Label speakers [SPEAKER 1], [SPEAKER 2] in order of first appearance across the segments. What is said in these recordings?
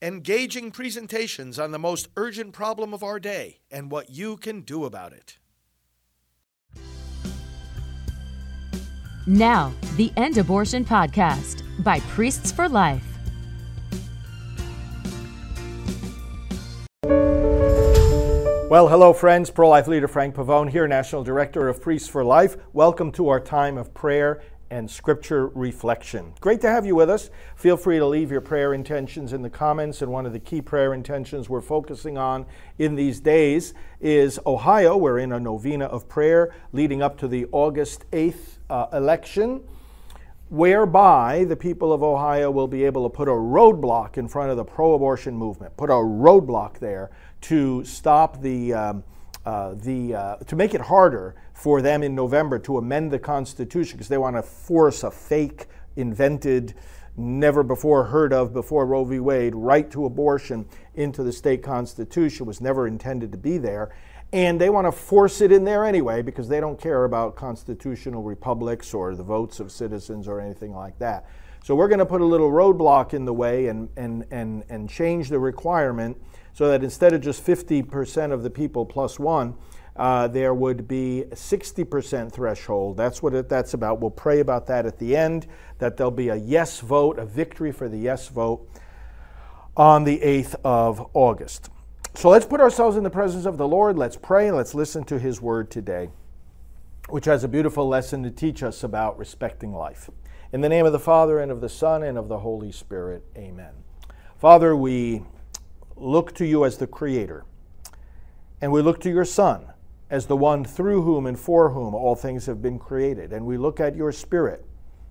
[SPEAKER 1] engaging presentations on the most urgent problem of our day and what you can do about it.
[SPEAKER 2] Now, the End Abortion Podcast by Priests for Life.
[SPEAKER 1] Well, hello, friends. Pro life leader Frank Pavone here, National Director of Priests for Life. Welcome to our time of prayer and scripture reflection. Great to have you with us. Feel free to leave your prayer intentions in the comments. And one of the key prayer intentions we're focusing on in these days is Ohio. We're in a novena of prayer leading up to the August 8th uh, election, whereby the people of Ohio will be able to put a roadblock in front of the pro abortion movement, put a roadblock there to stop the. Um, uh, the, uh, to make it harder for them in November to amend the Constitution because they want to force a fake, invented, never before heard of before Roe v. Wade right to abortion into the state constitution was never intended to be there. And they want to force it in there anyway because they don't care about constitutional republics or the votes of citizens or anything like that. So we're going to put a little roadblock in the way and, and, and, and change the requirement so that instead of just 50% of the people plus one, uh, there would be 60% threshold. That's what it, that's about. We'll pray about that at the end, that there'll be a yes vote, a victory for the yes vote on the 8th of August. So let's put ourselves in the presence of the Lord. Let's pray let's listen to His word today, which has a beautiful lesson to teach us about respecting life. In the name of the Father, and of the Son, and of the Holy Spirit, amen. Father, we look to you as the Creator, and we look to your Son as the one through whom and for whom all things have been created. And we look at your Spirit,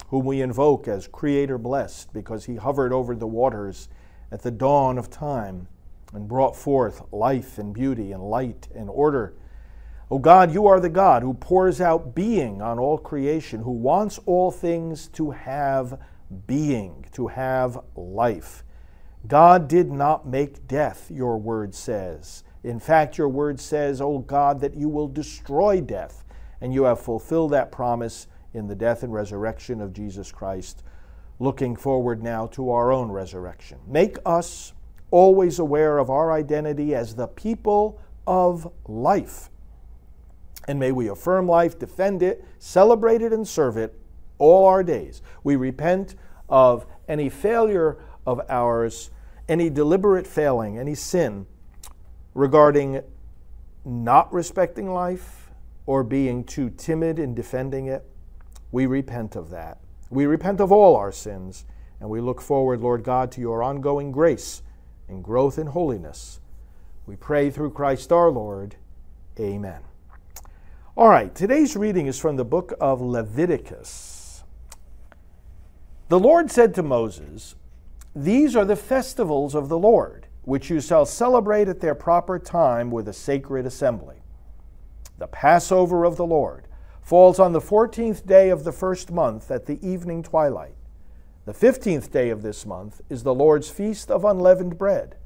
[SPEAKER 1] whom we invoke as Creator blessed, because he hovered over the waters at the dawn of time and brought forth life and beauty and light and order. O God, you are the God who pours out being on all creation, who wants all things to have being, to have life. God did not make death, your word says. In fact, your word says, O God, that you will destroy death, and you have fulfilled that promise in the death and resurrection of Jesus Christ, looking forward now to our own resurrection. Make us always aware of our identity as the people of life. And may we affirm life, defend it, celebrate it, and serve it all our days. We repent of any failure of ours, any deliberate failing, any sin regarding not respecting life or being too timid in defending it. We repent of that. We repent of all our sins, and we look forward, Lord God, to your ongoing grace and growth in holiness. We pray through Christ our Lord. Amen. All right, today's reading is from the book of Leviticus. The Lord said to Moses, These are the festivals of the Lord, which you shall celebrate at their proper time with a sacred assembly. The Passover of the Lord falls on the 14th day of the first month at the evening twilight. The fifteenth day of this month is the Lord's feast of unleavened bread.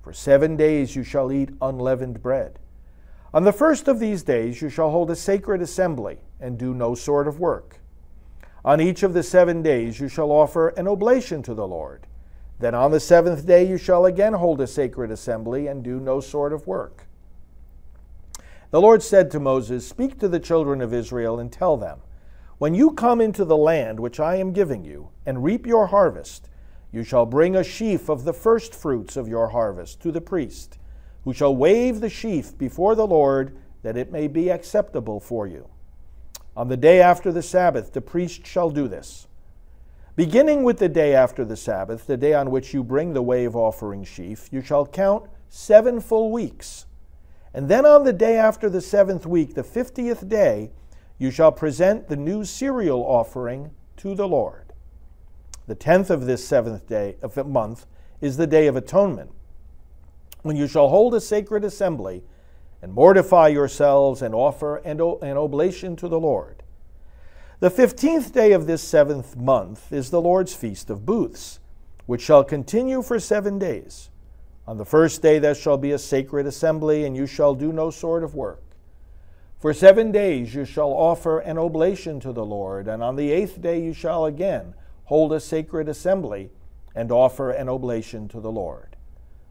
[SPEAKER 1] For seven days you shall eat unleavened bread. On the first of these days you shall hold a sacred assembly and do no sort of work. On each of the seven days you shall offer an oblation to the Lord. Then on the seventh day you shall again hold a sacred assembly and do no sort of work. The Lord said to Moses, Speak to the children of Israel and tell them, when you come into the land which I am giving you, and reap your harvest, you shall bring a sheaf of the first fruits of your harvest to the priest, who shall wave the sheaf before the Lord, that it may be acceptable for you. On the day after the Sabbath, the priest shall do this. Beginning with the day after the Sabbath, the day on which you bring the wave offering sheaf, you shall count seven full weeks. And then on the day after the seventh week, the fiftieth day, you shall present the new cereal offering to the Lord. The tenth of this seventh day of the month is the day of atonement, when you shall hold a sacred assembly and mortify yourselves and offer an, oblation to the Lord. The fifteenth day of this seventh month is the Lord's feast of booths, which shall continue for seven days. On the first day there shall be a sacred assembly, and you shall do no sort of work. For seven days you shall offer an oblation to the Lord, and on the eighth day you shall again hold a sacred assembly and offer an oblation to the Lord.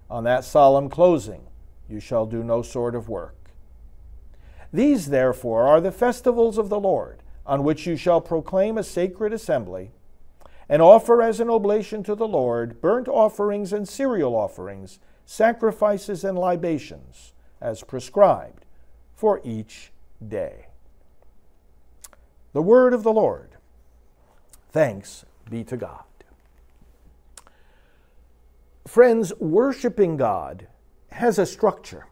[SPEAKER 1] On that solemn closing, you shall do no sort of work. These, therefore, are the festivals of the Lord, on which you shall proclaim a sacred assembly, and offer as an oblation to the Lord burnt offerings and cereal offerings, sacrifices and libations, as prescribed, for each day. The word of the Lord. Thanks be to God. Friends, worshiping God has a structure.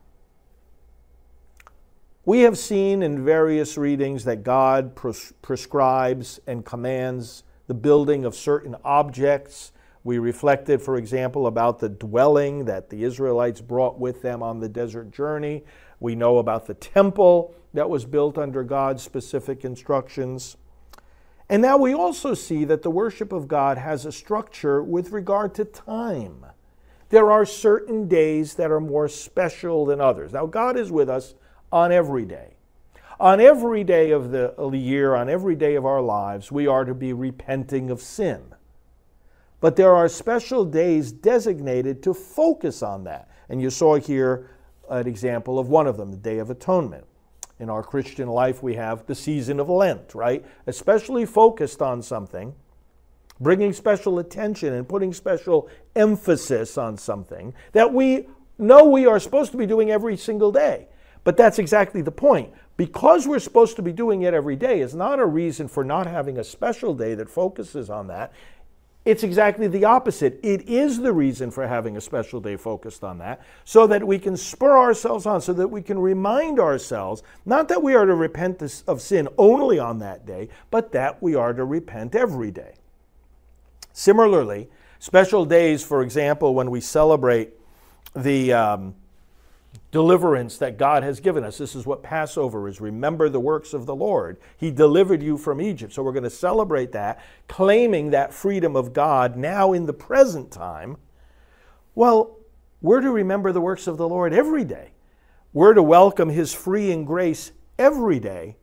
[SPEAKER 1] We have seen in various readings that God pres- prescribes and commands the building of certain objects. We reflected, for example, about the dwelling that the Israelites brought with them on the desert journey. We know about the temple that was built under God's specific instructions. And now we also see that the worship of God has a structure with regard to time. There are certain days that are more special than others. Now, God is with us on every day. On every day of the, year, on every day of our lives, we are to be repenting of sin. But there are special days designated to focus on that. And you saw here an example of one of them, the Day of Atonement. In our Christian life, we have the season of Lent, right? Especially focused on something bringing special attention and putting special emphasis on something that we know we are supposed to be doing every single day. But that's exactly the point. Because we're supposed to be doing it every day is not a reason for not having a special day that focuses on that. It's exactly the opposite. It is the reason for having a special day focused on that, so that we can spur ourselves on, so that we can remind ourselves not that we are to repent of sin only on that day, but that we are to repent every day. Similarly, special days, for example, when we celebrate the um, deliverance that God has given us. This is what Passover is. Remember the works of the Lord. He delivered you from Egypt. So we're going to celebrate that, claiming that freedom of God now in the present time. Well, we're to remember the works of the Lord every day. We're to welcome His freeing grace every day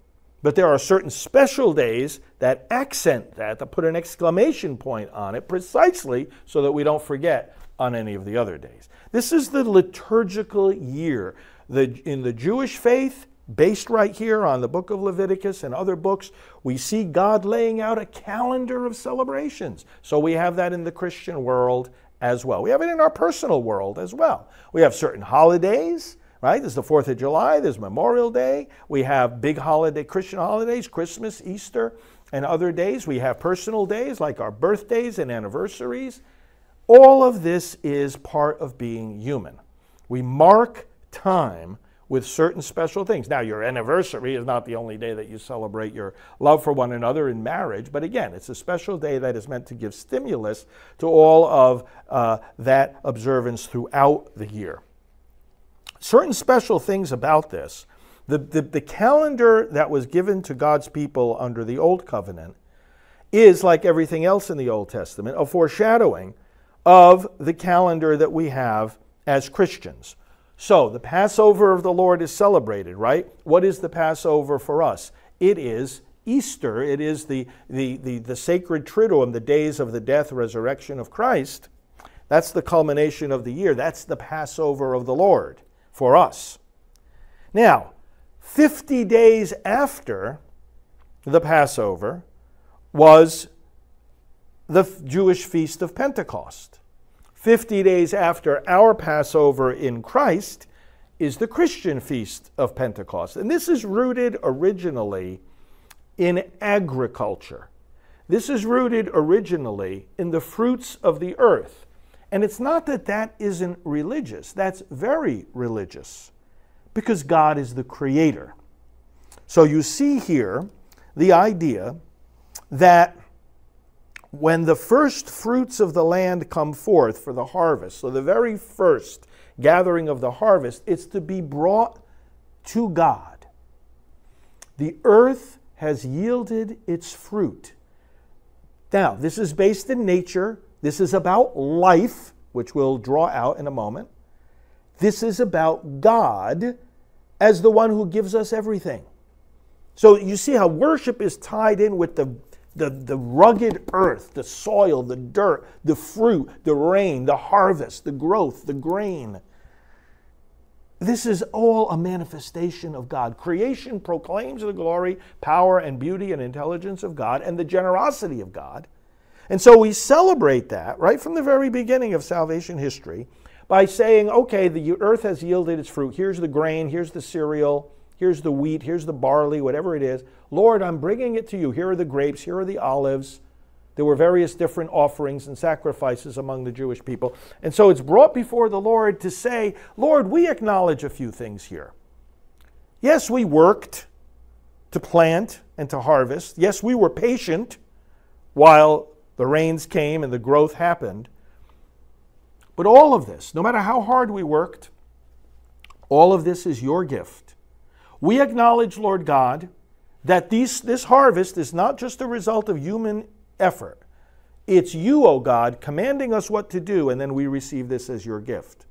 [SPEAKER 1] but there are certain special days that accent that, that put an exclamation point on it precisely so that we don't forget on any of the other days. This is the liturgical year. The, in the Jewish faith, based right here on the book of Leviticus and other books, we see God laying out a calendar of celebrations. So we have that in the Christian world as well. We have it in our personal world as well. We have certain holidays right? There's the 4th of July, there's Memorial Day. We have big holiday, Christian holidays, Christmas, Easter, and other days. We have personal days like our birthdays and anniversaries. All of this is part of being human. We mark time with certain special things. Now, your anniversary is not the only day that you celebrate your love for one another in marriage, but again, it's a special day that is meant to give stimulus to all of uh, that observance throughout the year certain special things about this. The, the, the, calendar that was given to God's people under the Old Covenant is, like everything else in the Old Testament, a foreshadowing of the calendar that we have as Christians. So, the Passover of the Lord is celebrated, right? What is the Passover for us? It is Easter. It is the, the, the, the sacred Triduum, the days of the death, resurrection of Christ. That's the culmination of the year. That's the Passover of the Lord for us. Now, 50 days after the Passover was the Jewish feast of Pentecost. 50 days after our Passover in Christ is the Christian feast of Pentecost. And this is rooted originally in agriculture. This is rooted originally in the fruits of the earth. And it's not that that isn't religious, that's very religious because God is the creator. So you see here the idea that when the first fruits of the land come forth for the harvest, so the very first gathering of the harvest, it's to be brought to God. The earth has yielded its fruit. Now, this is based in nature, this is about life, which we'll draw out in a moment. This is about God as the one who gives us everything. So you see how worship is tied in with the the, the rugged earth, the soil, the dirt, the fruit, the rain, the harvest, the growth, the grain. This is all a manifestation of God. Creation proclaims the glory, power, and beauty and intelligence of God and the generosity of God. And so we celebrate that right from the very beginning of salvation history by saying, okay, the earth has yielded its fruit. Here's the grain, here's the cereal, here's the wheat, here's the barley, whatever it is. Lord, I'm bringing it to you. Here are the grapes, here are the olives. There were various different offerings and sacrifices among the Jewish people. And so it's brought before the Lord to say, Lord, we acknowledge a few things here. Yes, we worked to plant and to harvest. Yes, we were patient while the rains came and the growth happened. But all of this, no matter how hard we worked, all of this is your gift. We acknowledge, Lord God, that these, this harvest is not just a result of human effort. It's you, O God, commanding us what to do, and then we receive this as your gift.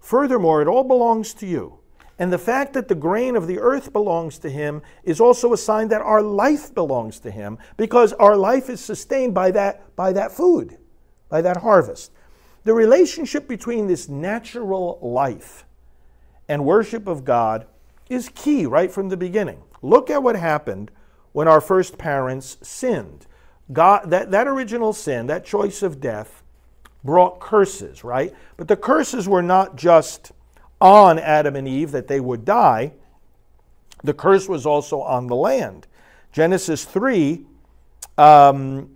[SPEAKER 1] Furthermore, it all belongs to you. And the fact that the grain of the earth belongs to him is also a sign that our life belongs to him because our life is sustained by that, by that food, by that harvest. The relationship between this natural life and worship of God is key right from the beginning. Look at what happened when our first parents sinned. God, that, that original sin, that choice of death, brought curses, right? But the curses were not just on Adam and Eve that they would die, the curse was also on the land. Genesis 3, um,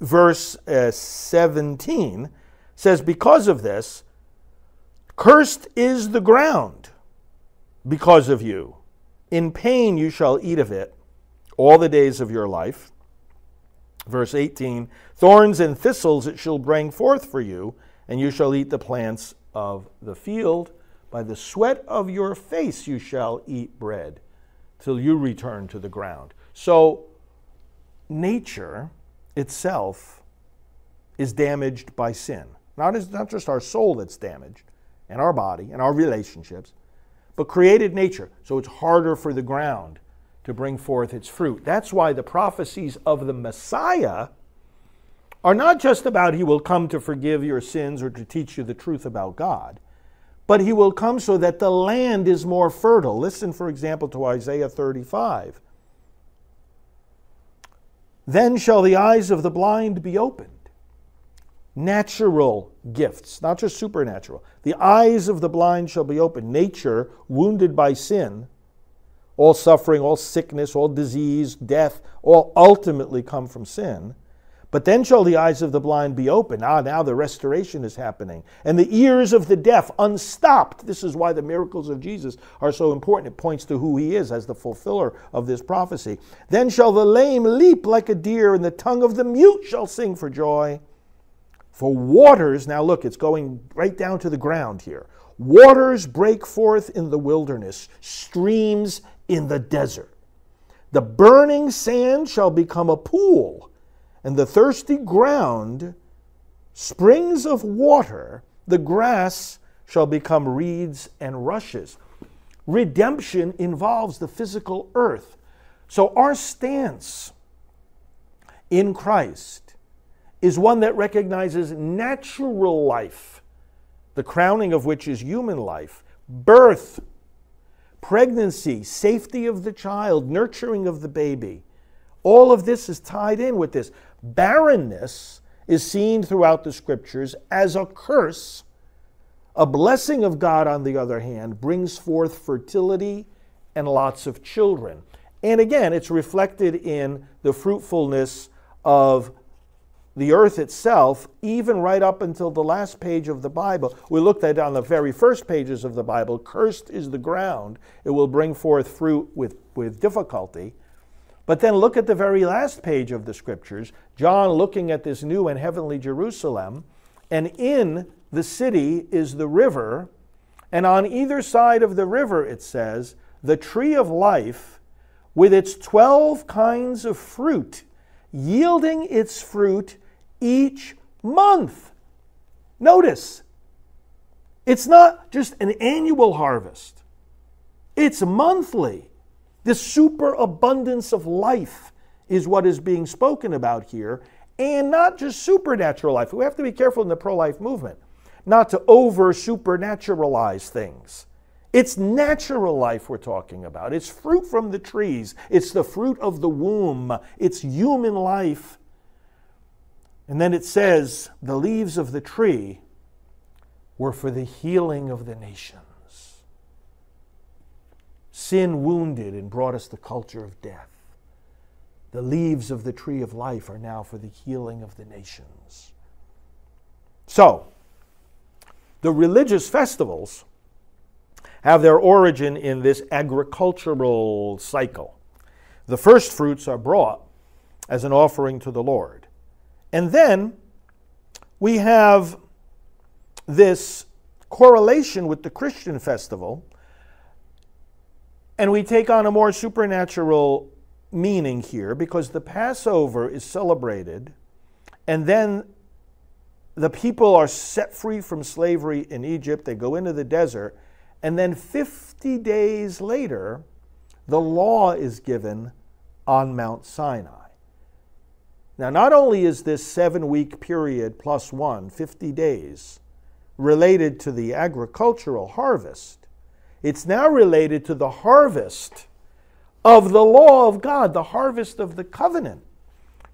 [SPEAKER 1] verse uh, 17 says, Because of this, cursed is the ground because of you. In pain you shall eat of it all the days of your life. Verse 18 Thorns and thistles it shall bring forth for you, and you shall eat the plants of the field. By the sweat of your face you shall eat bread till you return to the ground. So, nature itself is damaged by sin. Not, as, not just our soul that's damaged, and our body, and our relationships, but created nature. So it's harder for the ground to bring forth its fruit. That's why the prophecies of the Messiah are not just about he will come to forgive your sins or to teach you the truth about God, but he will come so that the land is more fertile. Listen, for example, to Isaiah 35. Then shall the eyes of the blind be opened. Natural gifts, not just supernatural. The eyes of the blind shall be opened. Nature, wounded by sin, all suffering, all sickness, all disease, death, all ultimately come from sin. But then shall the eyes of the blind be opened. Ah, now the restoration is happening. And the ears of the deaf unstopped. This is why the miracles of Jesus are so important. It points to who he is as the fulfiller of this prophecy. Then shall the lame leap like a deer, and the tongue of the mute shall sing for joy. For waters, now look, it's going right down to the ground here. Waters break forth in the wilderness, streams in the desert. The burning sand shall become a pool and the thirsty ground springs of water, the grass shall become reeds and rushes. Redemption involves the physical earth. So our stance in Christ is one that recognizes natural life, the crowning of which is human life, birth, pregnancy, safety of the child, nurturing of the baby. All of this is tied in with this. Barrenness is seen throughout the scriptures as a curse. A blessing of God, on the other hand, brings forth fertility and lots of children. And again, it's reflected in the fruitfulness of the earth itself, even right up until the last page of the Bible. We looked at on the very first pages of the Bible cursed is the ground, it will bring forth fruit with, with difficulty. But then look at the very last page of the scriptures, John looking at this new and heavenly Jerusalem, and in the city is the river, and on either side of the river, it says, the tree of life with its 12 kinds of fruit, yielding its fruit each month. Notice, it's not just an annual harvest, it's monthly. This superabundance of life is what is being spoken about here, and not just supernatural life. We have to be careful in the pro life movement not to over supernaturalize things. It's natural life we're talking about. It's fruit from the trees. It's the fruit of the womb. It's human life. And then it says, the leaves of the tree were for the healing of the nations. Sin wounded and brought us the culture of death. The leaves of the tree of life are now for the healing of the nations. So, the religious festivals have their origin in this agricultural cycle. The first fruits are brought as an offering to the Lord. And then we have this correlation with the Christian festival, and we take on a more supernatural meaning here because the Passover is celebrated, and then the people are set free from slavery in Egypt. They go into the desert. And then 50 days later, the law is given on Mount Sinai. Now, not only is this seven week period plus one, 50 days, related to the agricultural harvest, it's now related to the harvest of the law of God, the harvest of the covenant.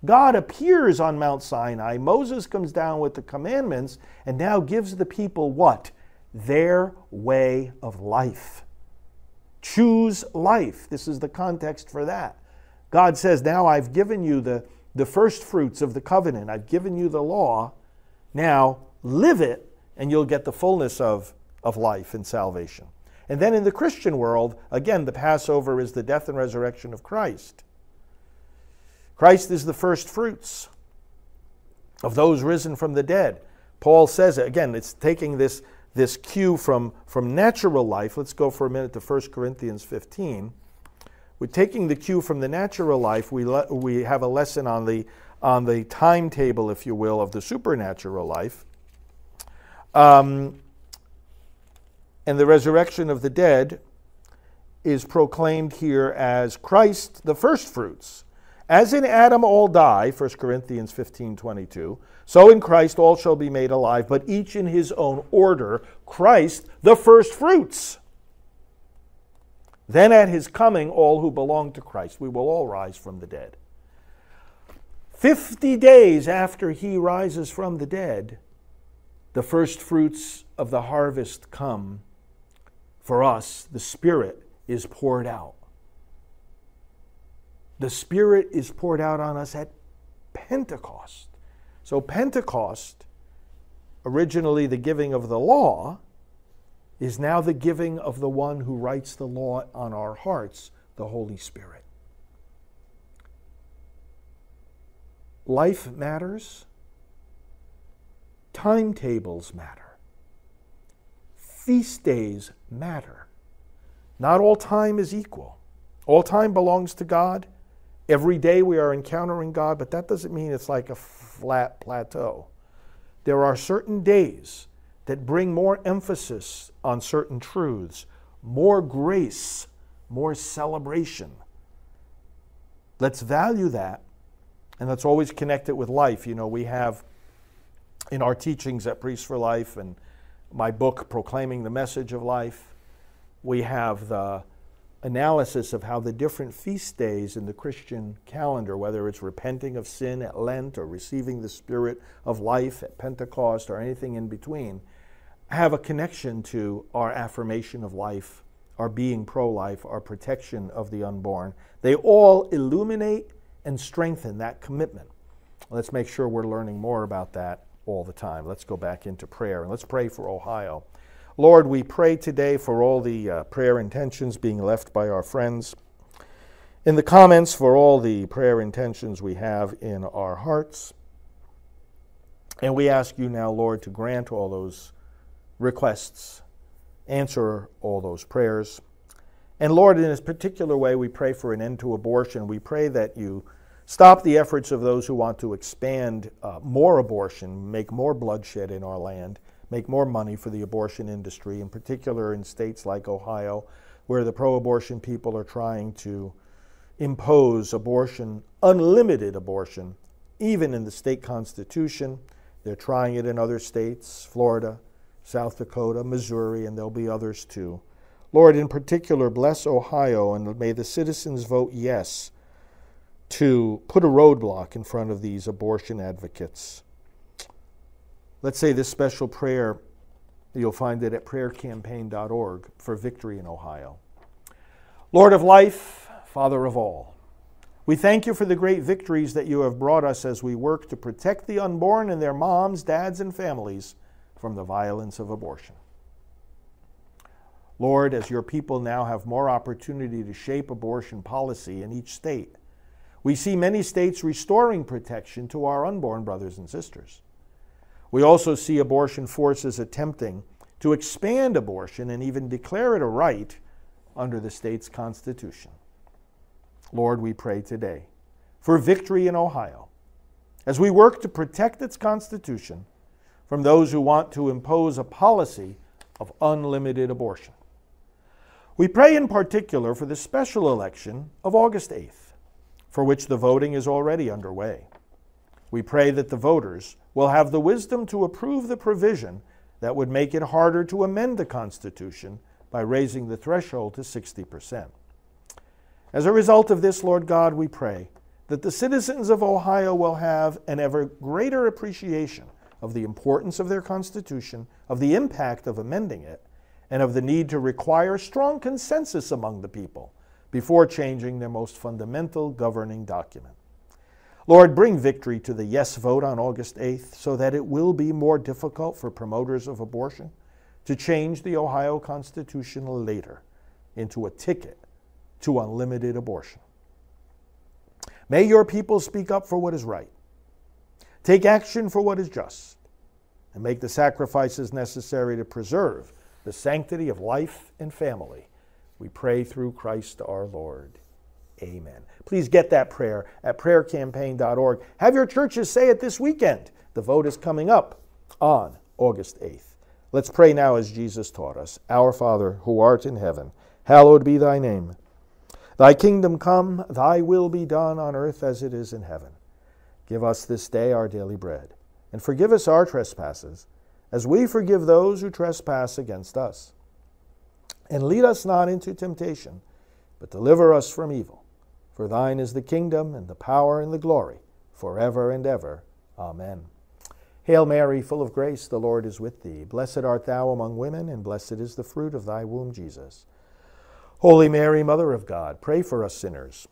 [SPEAKER 1] God appears on Mount Sinai. Moses comes down with the commandments and now gives the people what? Their way of life. Choose life. This is the context for that. God says, Now I've given you the, the first fruits of the covenant, I've given you the law. Now live it, and you'll get the fullness of, of life and salvation. And then in the Christian world, again, the Passover is the death and resurrection of Christ. Christ is the first fruits of those risen from the dead. Paul says it again, it's taking this, this cue from, from natural life. Let's go for a minute to 1 Corinthians 15. We're taking the cue from the natural life. We, le- we have a lesson on the, on the timetable, if you will, of the supernatural life. Um, and the resurrection of the dead is proclaimed here as Christ, the first fruits as in Adam all die, 1 Corinthians 15 22, so in Christ all shall be made alive, but each in his own order. Christ, the first fruits. Then at his coming, all who belong to Christ, we will all rise from the dead. Fifty days after he rises from the dead, the first fruits of the harvest come. For us, the Spirit is poured out. The Spirit is poured out on us at Pentecost. So, Pentecost, originally the giving of the law, is now the giving of the one who writes the law on our hearts, the Holy Spirit. Life matters, timetables matter, feast days matter. Not all time is equal. All time belongs to God Every day we are encountering God, but that doesn't mean it's like a flat plateau. There are certain days that bring more emphasis on certain truths, more grace, more celebration. Let's value that, and let's always connect it with life. You know, we have in our teachings at Priests for Life and my book, Proclaiming the Message of Life, we have the analysis of how the different feast days in the Christian calendar, whether it's repenting of sin at Lent or receiving the Spirit of life at Pentecost or anything in between, have a connection to our affirmation of life, our being pro life, our protection of the unborn. They all illuminate and strengthen that commitment. Let's make sure we're learning more about that all the time. Let's go back into prayer and let's pray for Ohio. Lord, we pray today for all the uh, prayer intentions being left by our friends. In the comments, for all the prayer intentions we have in our hearts. And we ask you now, Lord, to grant all those requests, answer all those prayers. And Lord, in this particular way, we pray for an end to abortion. We pray that you stop the efforts of those who want to expand uh, more abortion, make more bloodshed in our land make more money for the abortion industry, in particular in states like Ohio, where the pro abortion people are trying to impose abortion, unlimited abortion, even in the state constitution. They're trying it in other states, Florida, South Dakota, Missouri, and there'll be others too. Lord, in particular, bless Ohio and may the citizens vote yes to put a roadblock in front of these abortion advocates. Let's say this special prayer, you'll find it at prayercampaign.org for victory in Ohio. Lord of life, Father of all, we thank you for the great victories that you have brought us as we work to protect the unborn and their moms, dads, and families from the violence of abortion. Lord, as your people now have more opportunity to shape abortion policy in each state, we see many states restoring protection to our unborn brothers and sisters. We also see abortion forces attempting to expand abortion and even declare it a right under the state's constitution. Lord, we pray today for victory in Ohio as we work to protect its constitution from those who want to impose a policy of unlimited abortion. We pray in particular for the special election of August 8th, for which the voting is already underway. We pray that the voters will have the wisdom to approve the provision that would make it harder to amend the Constitution by raising the threshold to 60%. As a result of this, Lord God, we pray that the citizens of Ohio will have an ever greater appreciation of the importance of their Constitution, of the impact of amending it, and of the need to require strong consensus among the people before changing their most fundamental governing document. Lord, bring victory to the yes vote on August 8th so that it will be more difficult for promoters of abortion to change the Ohio Constitution later into a ticket to unlimited abortion. May your people speak up for what is right, take action for what is just, and make the sacrifices necessary to preserve the sanctity of life and family. We pray through Christ our Lord. Amen. Please get that prayer at prayercampaign.org. Have your churches say it this weekend. The vote is coming up on August 8th. Let's pray now as Jesus taught us Our Father, who art in heaven, hallowed be thy name. Thy kingdom come, thy will be done on earth as it is in heaven. Give us this day our daily bread, and forgive us our trespasses, as we forgive those who trespass against us. And lead us not into temptation, but deliver us from evil. For thine is the kingdom, and the power, and the glory, forever and ever. Amen. Hail Mary, full of grace, the Lord is with thee. Blessed art thou among women, and blessed is the fruit of thy womb, Jesus. Holy Mary, Mother of God, pray for us sinners,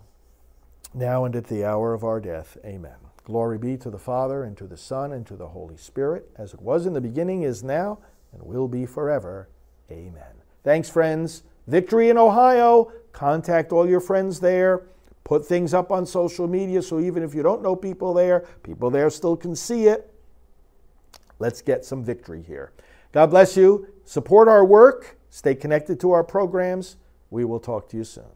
[SPEAKER 1] now and at the hour of our death. Amen. Glory be to the Father, and to the Son, and to the Holy Spirit, as it was in the beginning, is now, and will be forever. Amen. Thanks, friends. Victory in Ohio. Contact all your friends there. Put things up on social media so even if you don't know people there, people there still can see it. Let's get some victory here. God bless you. Support our work. Stay connected to our programs. We will talk to you soon.